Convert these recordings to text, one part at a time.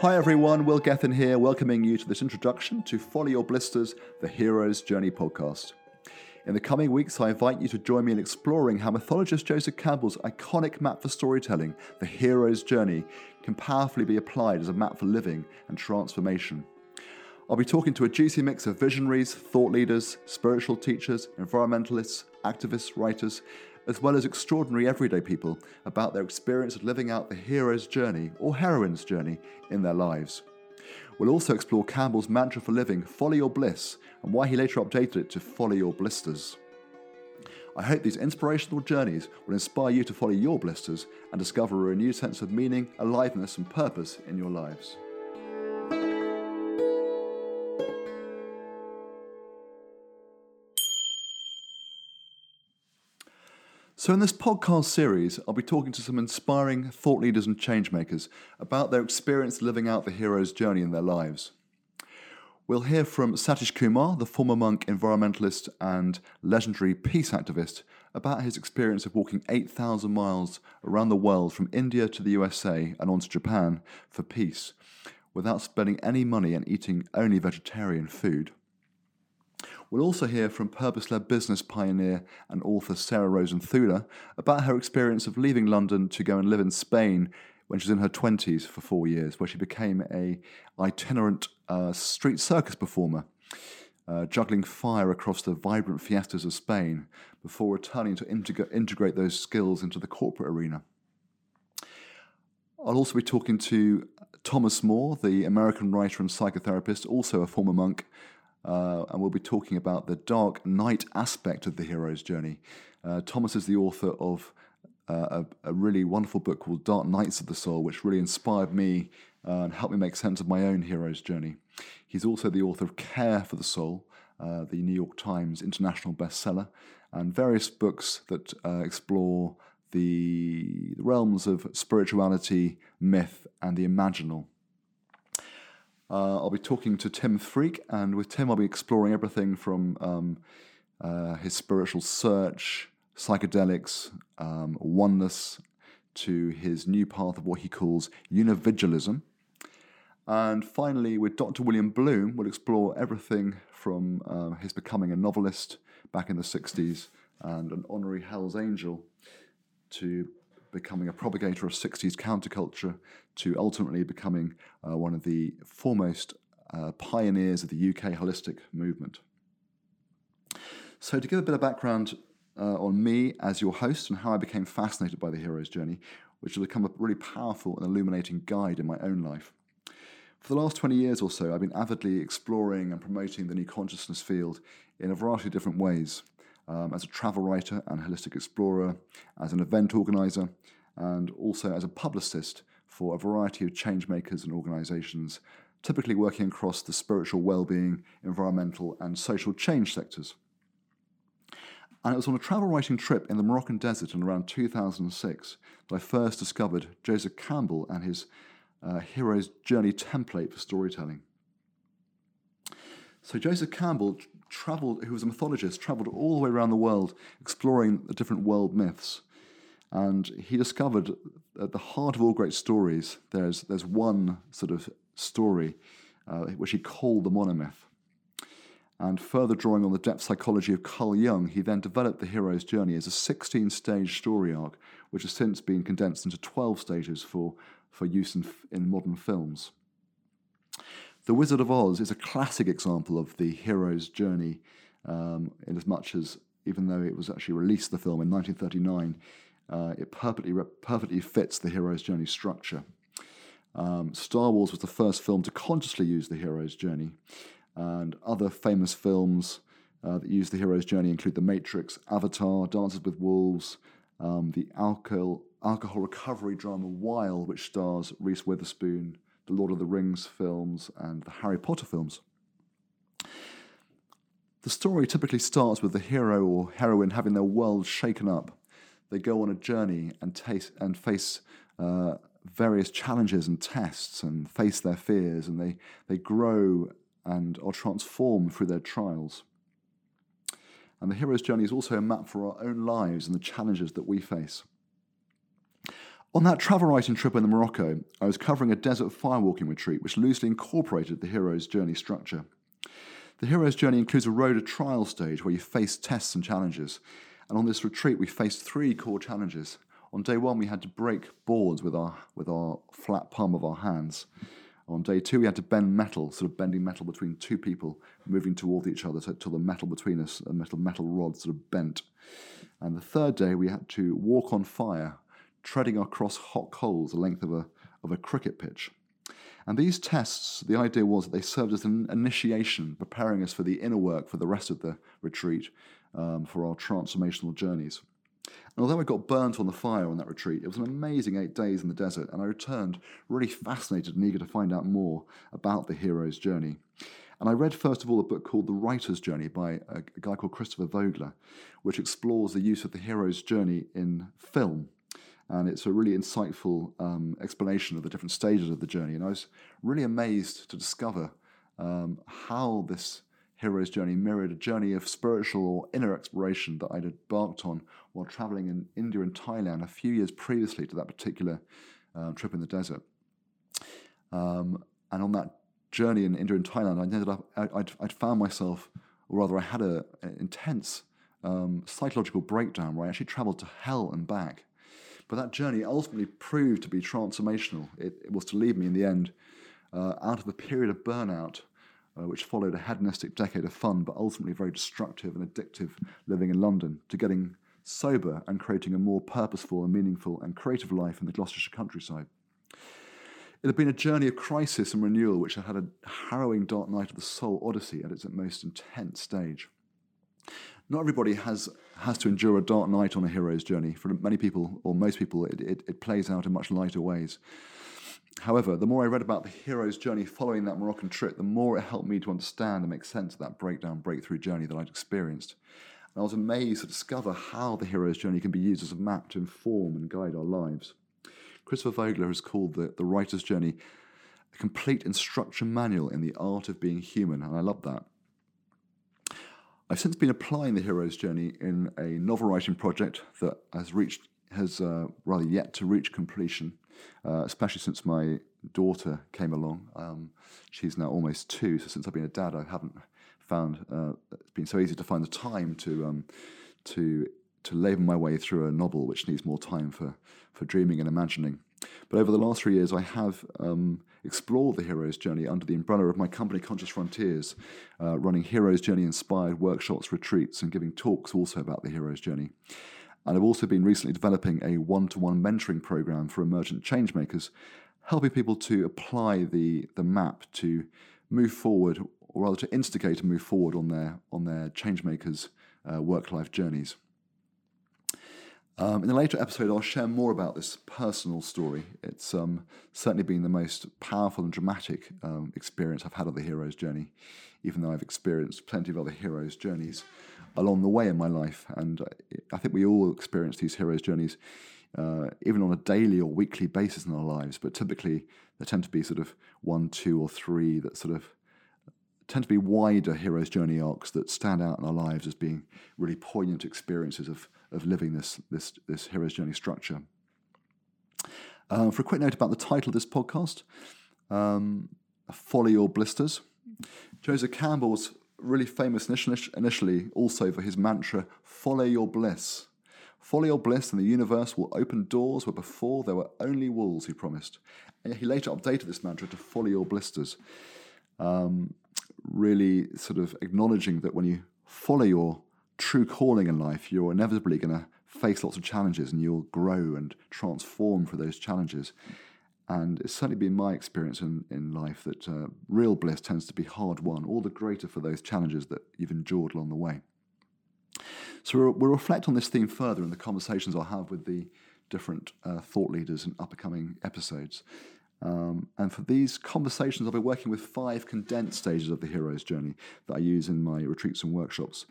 Hi everyone, Will Gethin here, welcoming you to this introduction to Follow Your Blisters, the Hero's Journey podcast. In the coming weeks, I invite you to join me in exploring how mythologist Joseph Campbell's iconic map for storytelling, the hero's journey, can powerfully be applied as a map for living and transformation. I'll be talking to a juicy mix of visionaries, thought leaders, spiritual teachers, environmentalists, activists, writers, as well as extraordinary everyday people about their experience of living out the hero's journey or heroine's journey in their lives. We'll also explore Campbell's mantra for living, follow your bliss, and why he later updated it to follow your blisters. I hope these inspirational journeys will inspire you to follow your blisters and discover a renewed sense of meaning, aliveness, and purpose in your lives. So, in this podcast series, I'll be talking to some inspiring thought leaders and changemakers about their experience living out the hero's journey in their lives. We'll hear from Satish Kumar, the former monk, environmentalist, and legendary peace activist, about his experience of walking 8,000 miles around the world from India to the USA and on to Japan for peace without spending any money and eating only vegetarian food. We'll also hear from purpose led business pioneer and author Sarah Rozenthuler about her experience of leaving London to go and live in Spain when she was in her 20s for four years, where she became a itinerant uh, street circus performer, uh, juggling fire across the vibrant fiestas of Spain before returning to integ- integrate those skills into the corporate arena. I'll also be talking to Thomas Moore, the American writer and psychotherapist, also a former monk, uh, and we'll be talking about the dark night aspect of the hero's journey. Uh, Thomas is the author of uh, a, a, really wonderful book called Dark Nights of the Soul, which really inspired me uh, and helped me make sense of my own hero's journey. He's also the author of Care for the Soul, uh, the New York Times international bestseller, and various books that uh, explore the realms of spirituality, myth, and the imaginal. Uh, I'll be talking to Tim Freke, and with Tim, I'll be exploring everything from um, uh, his spiritual search, psychedelics, um, oneness, to his new path of what he calls univigilism. And finally, with Dr. William Bloom, we'll explore everything from uh, his becoming a novelist back in the 60s and an honorary Hell's Angel to becoming a propagator of 60s counterculture to ultimately becoming uh, one of the foremost uh, pioneers of the UK holistic movement. So, to give a bit of background uh, on me as your host and how I became fascinated by the hero's journey, which has become a really powerful and illuminating guide in my own life. For the last 20 years or so, I've been avidly exploring and promoting the new consciousness field in a variety of different ways um, as a travel writer and holistic explorer, as an event organizer, and also as a publicist for a variety of change makers and organizations, typically working across the spiritual well-being, environmental, and social change sectors. And it was on a travel writing trip in the Moroccan desert in around 2006 that I first discovered Joseph Campbell and his uh, hero's journey template for storytelling. So Joseph Campbell traveled, who was a mythologist, traveled all the way around the world exploring the different world myths. And he discovered at the heart of all great stories, there's, there's one sort of story uh, which he called the monomyth. And further drawing on the depth psychology of Carl Jung, he then developed the hero's journey as a 16 stage story arc, which has since been condensed into 12 stages for, for use in, in modern films. The Wizard of Oz is a classic example of the hero's journey, um, in as much as, even though it was actually released, the film in 1939, uh, it perfectly, perfectly fits the hero's journey structure. Um, Star Wars was the first film to consciously use the hero's journey, and other famous films uh, that use the hero's journey include The Matrix, Avatar, Dances with Wolves, um, the alcohol, alcohol recovery drama Wild, which stars Reese Witherspoon, the Lord of the Rings films, and the Harry Potter films. The story typically starts with the hero or heroine having their world shaken up. They go on a journey and, taste, and face uh, various challenges and tests and face their fears, and they, they grow and are transformed through their trials. And the hero's journey is also a map for our own lives and the challenges that we face. On that travel writing trip in the Morocco, I was covering a desert firewalking retreat which loosely incorporated the hero's journey structure. The hero's journey includes a road to trial stage where you face tests and challenges. And on this retreat, we faced three core challenges. On day one, we had to break boards with our, with our flat palm of our hands. On day two, we had to bend metal, sort of bending metal between two people, moving toward each other until the metal between us, a metal metal rod, sort of bent. And the third day, we had to walk on fire, treading across hot coals the length of a, of a cricket pitch. And these tests, the idea was that they served as an initiation, preparing us for the inner work for the rest of the retreat, um, for our transformational journeys. And although I got burnt on the fire on that retreat, it was an amazing eight days in the desert, and I returned really fascinated and eager to find out more about the hero's journey. And I read, first of all, a book called The Writer's Journey by a, a guy called Christopher Vogler, which explores the use of the hero's journey in film and it's a really insightful um, explanation of the different stages of the journey. And I was really amazed to discover um, how this hero's journey mirrored a journey of spiritual or inner exploration that I'd embarked on while traveling in India and Thailand a few years previously to that particular uh, trip in the desert. Um, and on that journey in India and Thailand, I ended up, I'd, I'd found myself, or rather, I had an intense um, psychological breakdown where I actually traveled to hell and back but that journey ultimately proved to be transformational. It, it was to lead me in the end uh, out of a period of burnout, uh, which followed a hedonistic decade of fun, but ultimately very destructive and addictive living in London, to getting sober and creating a more purposeful and meaningful and creative life in the Gloucestershire countryside. It had been a journey of crisis and renewal, which had had a harrowing dark night of the soul odyssey at its most intense stage not everybody has has to endure a dark night on a hero's journey. For many people, or most people, it, it, it, plays out in much lighter ways. However, the more I read about the hero's journey following that Moroccan trip, the more it helped me to understand and make sense of that breakdown, breakthrough journey that I'd experienced. And I was amazed to discover how the hero's journey can be used as a map to inform and guide our lives. Christopher Vogler has called the, the writer's journey a complete instruction manual in the art of being human, and I love that. I've since been applying the hero's journey in a novel writing project that has reached has uh, rather yet to reach completion, uh, especially since my daughter came along. Um, she's now almost two, so since I've been a dad, I haven't found uh, it's been so easy to find the time to um, to to labour my way through a novel which needs more time for for dreaming and imagining. But over the last three years, I have um, explored the hero's journey under the umbrella of my company, Conscious Frontiers, uh, running hero's journey inspired workshops, retreats, and giving talks also about the hero's journey. And I've also been recently developing a one to one mentoring program for emergent changemakers, helping people to apply the, the map to move forward, or rather to instigate and move forward on their, on their changemakers' uh, work life journeys. Um, in a later episode, I'll share more about this personal story. It's um, certainly been the most powerful and dramatic um, experience I've had of the hero's journey, even though I've experienced plenty of other hero's journeys along the way in my life. And I think we all experience these hero's journeys, uh, even on a daily or weekly basis in our lives, but typically there tend to be sort of one, two, or three that sort of tend to be wider hero's journey arcs that stand out in our lives as being really poignant experiences of of living this, this, this hero's journey structure. Uh, for a quick note about the title of this podcast, um, Follow Your Blisters. Joseph Campbell was really famous initially also for his mantra, Follow Your Bliss. Follow your bliss and the universe will open doors where before there were only walls, he promised. And he later updated this mantra to follow your blisters, um, really sort of acknowledging that when you follow your true calling in life, you're inevitably going to face lots of challenges and you'll grow and transform for those challenges. And it's certainly been my experience in, in life that uh, real bliss tends to be hard won, all the greater for those challenges that you've endured along the way. So we'll, we'll reflect on this theme further in the conversations I'll have with the different uh, thought leaders in upcoming episodes. Um, and for these conversations, I'll be working with five condensed stages of the hero's journey that I use in my retreats and workshops.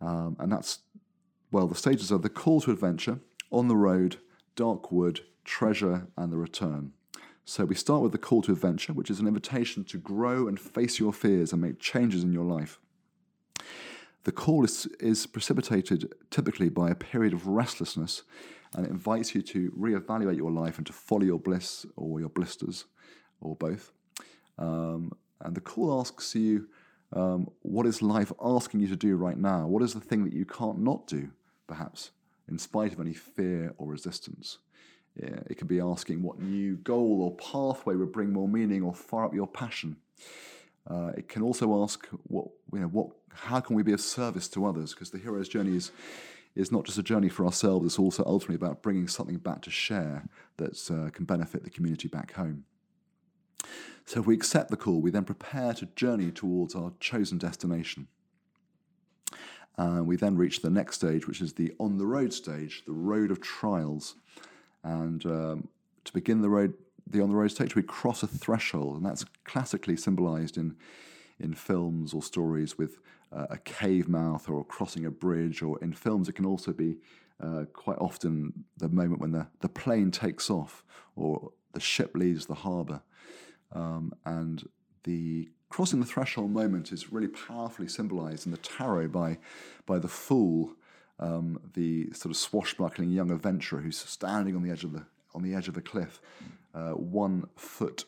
Um, and that's, well, the stages are the call to adventure, on the road, dark wood, treasure, and the return. So we start with the call to adventure, which is an invitation to grow and face your fears and make changes in your life. The call is, is precipitated typically by a period of restlessness and it invites you to reevaluate your life and to follow your bliss or your blisters or both. Um, and the call asks you, um, what is life asking you to do right now? What is the thing that you can't not do, perhaps, in spite of any fear or resistance? Yeah, it could be asking what new goal or pathway would bring more meaning or fire up your passion. Uh, it can also ask what you know what how can we be of service to others because the hero's journey is is not just a journey for ourselves it's also ultimately about bringing something back to share that uh, can benefit the community back home so if we accept the call we then prepare to journey towards our chosen destination and we then reach the next stage which is the on the road stage the road of trials and um, to begin the road the on the road stage, we cross a threshold, and that's classically symbolized in in films or stories with uh, a cave mouth or crossing a bridge, or in films it can also be uh, quite often the moment when the, the plane takes off or the ship leaves the harbour. Um, and the crossing the threshold moment is really powerfully symbolized in the tarot by, by the fool, um, the sort of swashbuckling young adventurer who's standing on the edge of the, on the edge of the cliff uh, one foot,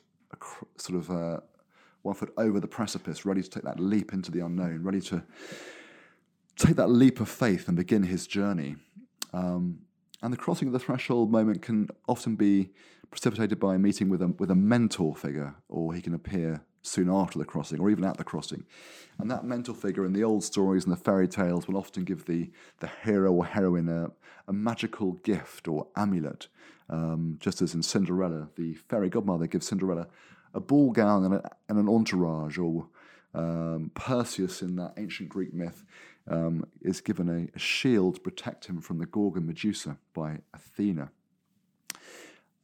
sort of uh, one foot over the precipice, ready to take that leap into the unknown, ready to take that leap of faith and begin his journey. Um, and the crossing of the threshold moment can often be precipitated by a meeting with a, with a mentor figure, or he can appear soon after the crossing, or even at the crossing. And that mentor figure in the old stories and the fairy tales will often give the, the hero or heroine a, a magical gift or amulet um, just as in Cinderella, the fairy godmother gives Cinderella a ball gown and, a, and an entourage, or um, Perseus in that ancient Greek myth um, is given a, a, shield to protect him from the Gorgon Medusa by Athena.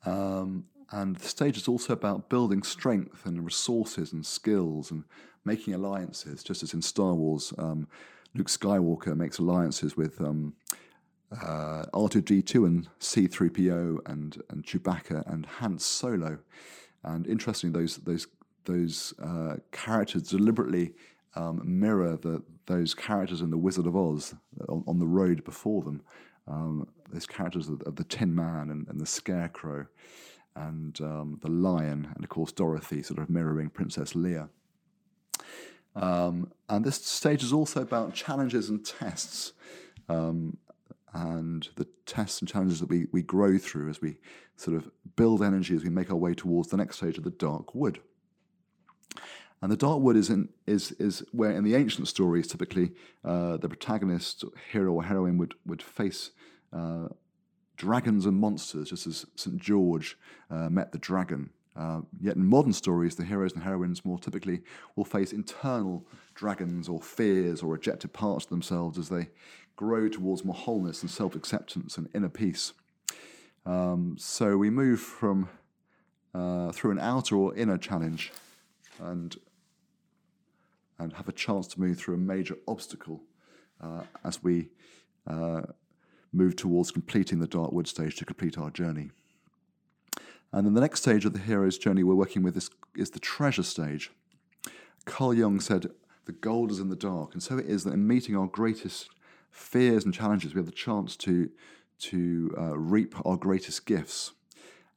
Um, and the stage is also about building strength and resources and skills and making alliances, just as in Star Wars, um, Luke Skywalker makes alliances with um, uh, R2D2 and C3PO and and Chewbacca and Han Solo, and interestingly, those those those uh, characters deliberately um, mirror the those characters in the Wizard of Oz on, on the road before them. Um, those characters of, of, the Tin Man and, and the Scarecrow, and um, the Lion, and of course Dorothy, sort of mirroring Princess Leia. Um, and this stage is also about challenges and tests. Um, and the tests and challenges that we, we grow through as we sort of build energy as we make our way towards the next stage of the dark wood. And the dark wood is in, is is where in the ancient stories typically uh, the protagonist, hero or heroine would would face uh, dragons and monsters, just as St George uh, met the dragon. Uh, yet in modern stories, the heroes and heroines more typically will face internal dragons or fears or rejected parts of themselves as they grow towards more wholeness and self acceptance and inner peace. Um, so we move from uh, through an outer or inner challenge and and have a chance to move through a major obstacle uh, as we uh, move towards completing the Darkwood stage to complete our journey. And then the next stage of the hero's journey we're working with is, is the treasure stage. Carl Jung said, The gold is in the dark. And so it is that in meeting our greatest fears and challenges, we have the chance to, to uh, reap our greatest gifts.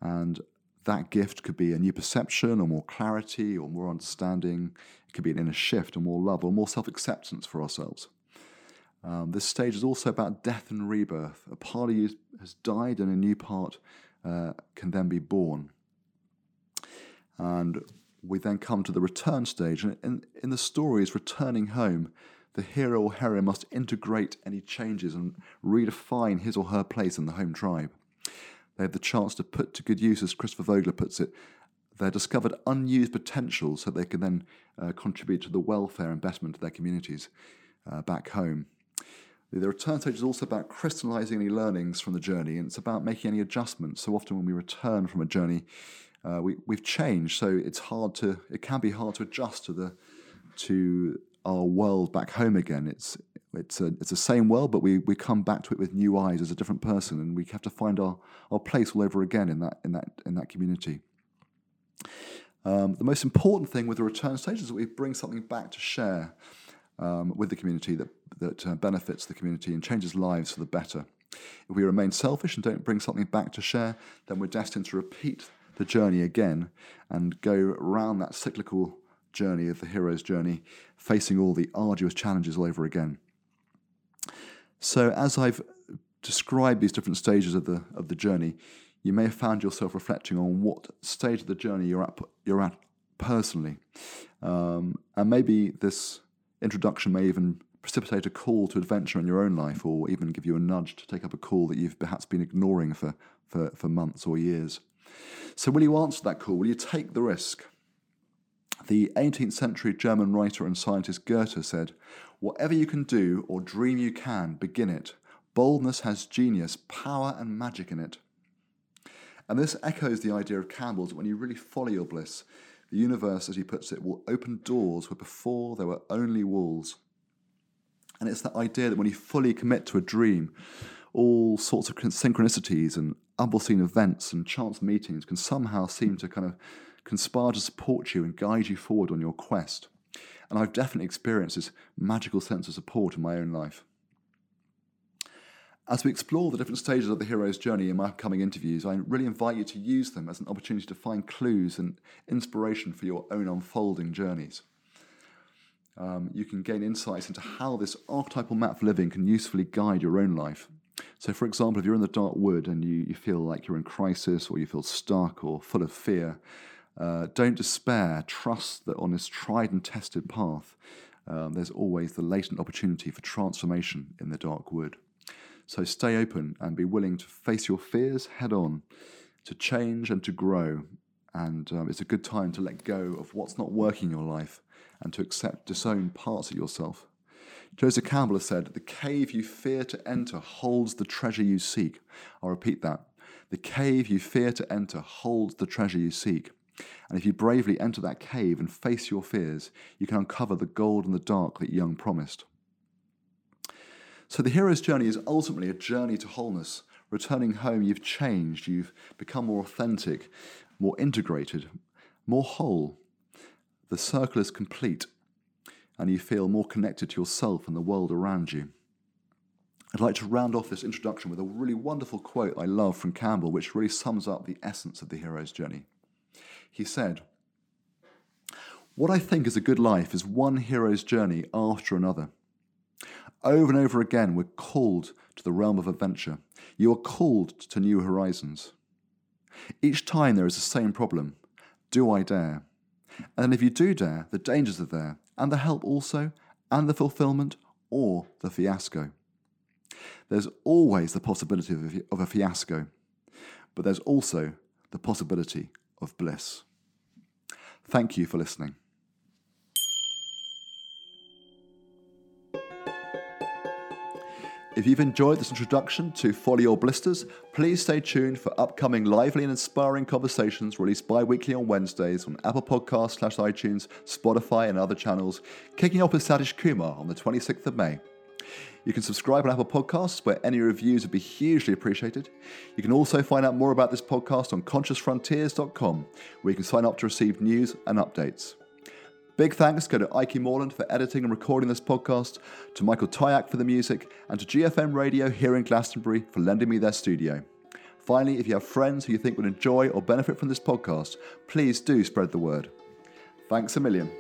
And that gift could be a new perception or more clarity or more understanding. Could be an inner shift or more love or more self acceptance for ourselves. Um, this stage is also about death and rebirth. A part of you has died and a new part uh, can then be born. And we then come to the return stage. And in, in the stories, returning home, the hero or heroine must integrate any changes and redefine his or her place in the home tribe. They have the chance to put to good use, as Christopher Vogler puts it, their discovered unused potential so they can then uh, contribute to the welfare and betterment of their communities uh, back home. The return stage is also about crystallizing any learnings from the journey, and it's about making any adjustments. So often, when we return from a journey, uh, we, we've changed, so it's hard to it can be hard to adjust to the to our world back home again. It's it's a, it's the same world, but we, we come back to it with new eyes as a different person, and we have to find our, our place all over again in that in that in that community. Um, the most important thing with the return stage is that we bring something back to share um, with the community that that uh, benefits the community and changes lives for the better. If we remain selfish and don't bring something back to share, then we're destined to repeat the journey again and go round that cyclical journey of the hero's journey, facing all the arduous challenges all over again. So, as I've described these different stages of the of the journey, you may have found yourself reflecting on what stage of the journey you're at you're at personally, um, and maybe this introduction may even precipitate a call to adventure in your own life, or even give you a nudge to take up a call that you've perhaps been ignoring for for, for months or years. So, will you answer that call? Will you take the risk? The 18th century German writer and scientist Goethe said, Whatever you can do or dream you can, begin it. Boldness has genius, power, and magic in it. And this echoes the idea of Campbell's that when you really follow your bliss, the universe, as he puts it, will open doors where before there were only walls. And it's that idea that when you fully commit to a dream, all sorts of synchronicities and unforeseen events and chance meetings can somehow seem to kind of conspire to support you and guide you forward on your quest. And I've definitely experienced this magical sense of support in my own life. As we explore the different stages of the hero's journey in my upcoming interviews, I really invite you to use them as an opportunity to find clues and inspiration for your own unfolding journeys. Um, you can gain insights into how this archetypal map of living can usefully guide your own life. So, for example, if you're in the dark wood and you, you feel like you're in crisis or you feel stuck or full of fear, uh, don't despair. Trust that on this tried and tested path, um, there's always the latent opportunity for transformation in the dark wood. So stay open and be willing to face your fears head on, to change and to grow. And um, it's a good time to let go of what's not working in your life and to accept, disown parts of yourself. Joseph Campbell has said, The cave you fear to enter holds the treasure you seek. I'll repeat that. The cave you fear to enter holds the treasure you seek. And if you bravely enter that cave and face your fears, you can uncover the gold in the dark that Jung promised. So the hero's journey is ultimately a journey to wholeness. Returning home, you've changed, you've become more authentic, more integrated, more whole. The circle is complete, and you feel more connected to yourself and the world around you. I'd like to round off this introduction with a really wonderful quote I love from Campbell, which really sums up the essence of the hero's journey. He said, What I think is a good life is one hero's journey after another. Over and over again, we're called to the realm of adventure. You are called to new horizons. Each time there is the same problem Do I dare? And if you do dare, the dangers are there, and the help also, and the fulfillment, or the fiasco. There's always the possibility of a fiasco, but there's also the possibility of bliss. Thank you for listening. If you've enjoyed this introduction to Your Blisters, please stay tuned for upcoming lively and inspiring conversations released bi weekly on Wednesdays on Apple Podcasts, slash iTunes, Spotify, and other channels, kicking off with Satish Kumar on the 26th of May. You can subscribe on Apple Podcasts, where any reviews would be hugely appreciated. You can also find out more about this podcast on consciousfrontiers.com, where you can sign up to receive news and updates. Big thanks go to Ike Morland for editing and recording this podcast, to Michael Tyack for the music, and to GFM Radio here in Glastonbury for lending me their studio. Finally, if you have friends who you think would enjoy or benefit from this podcast, please do spread the word. Thanks a million.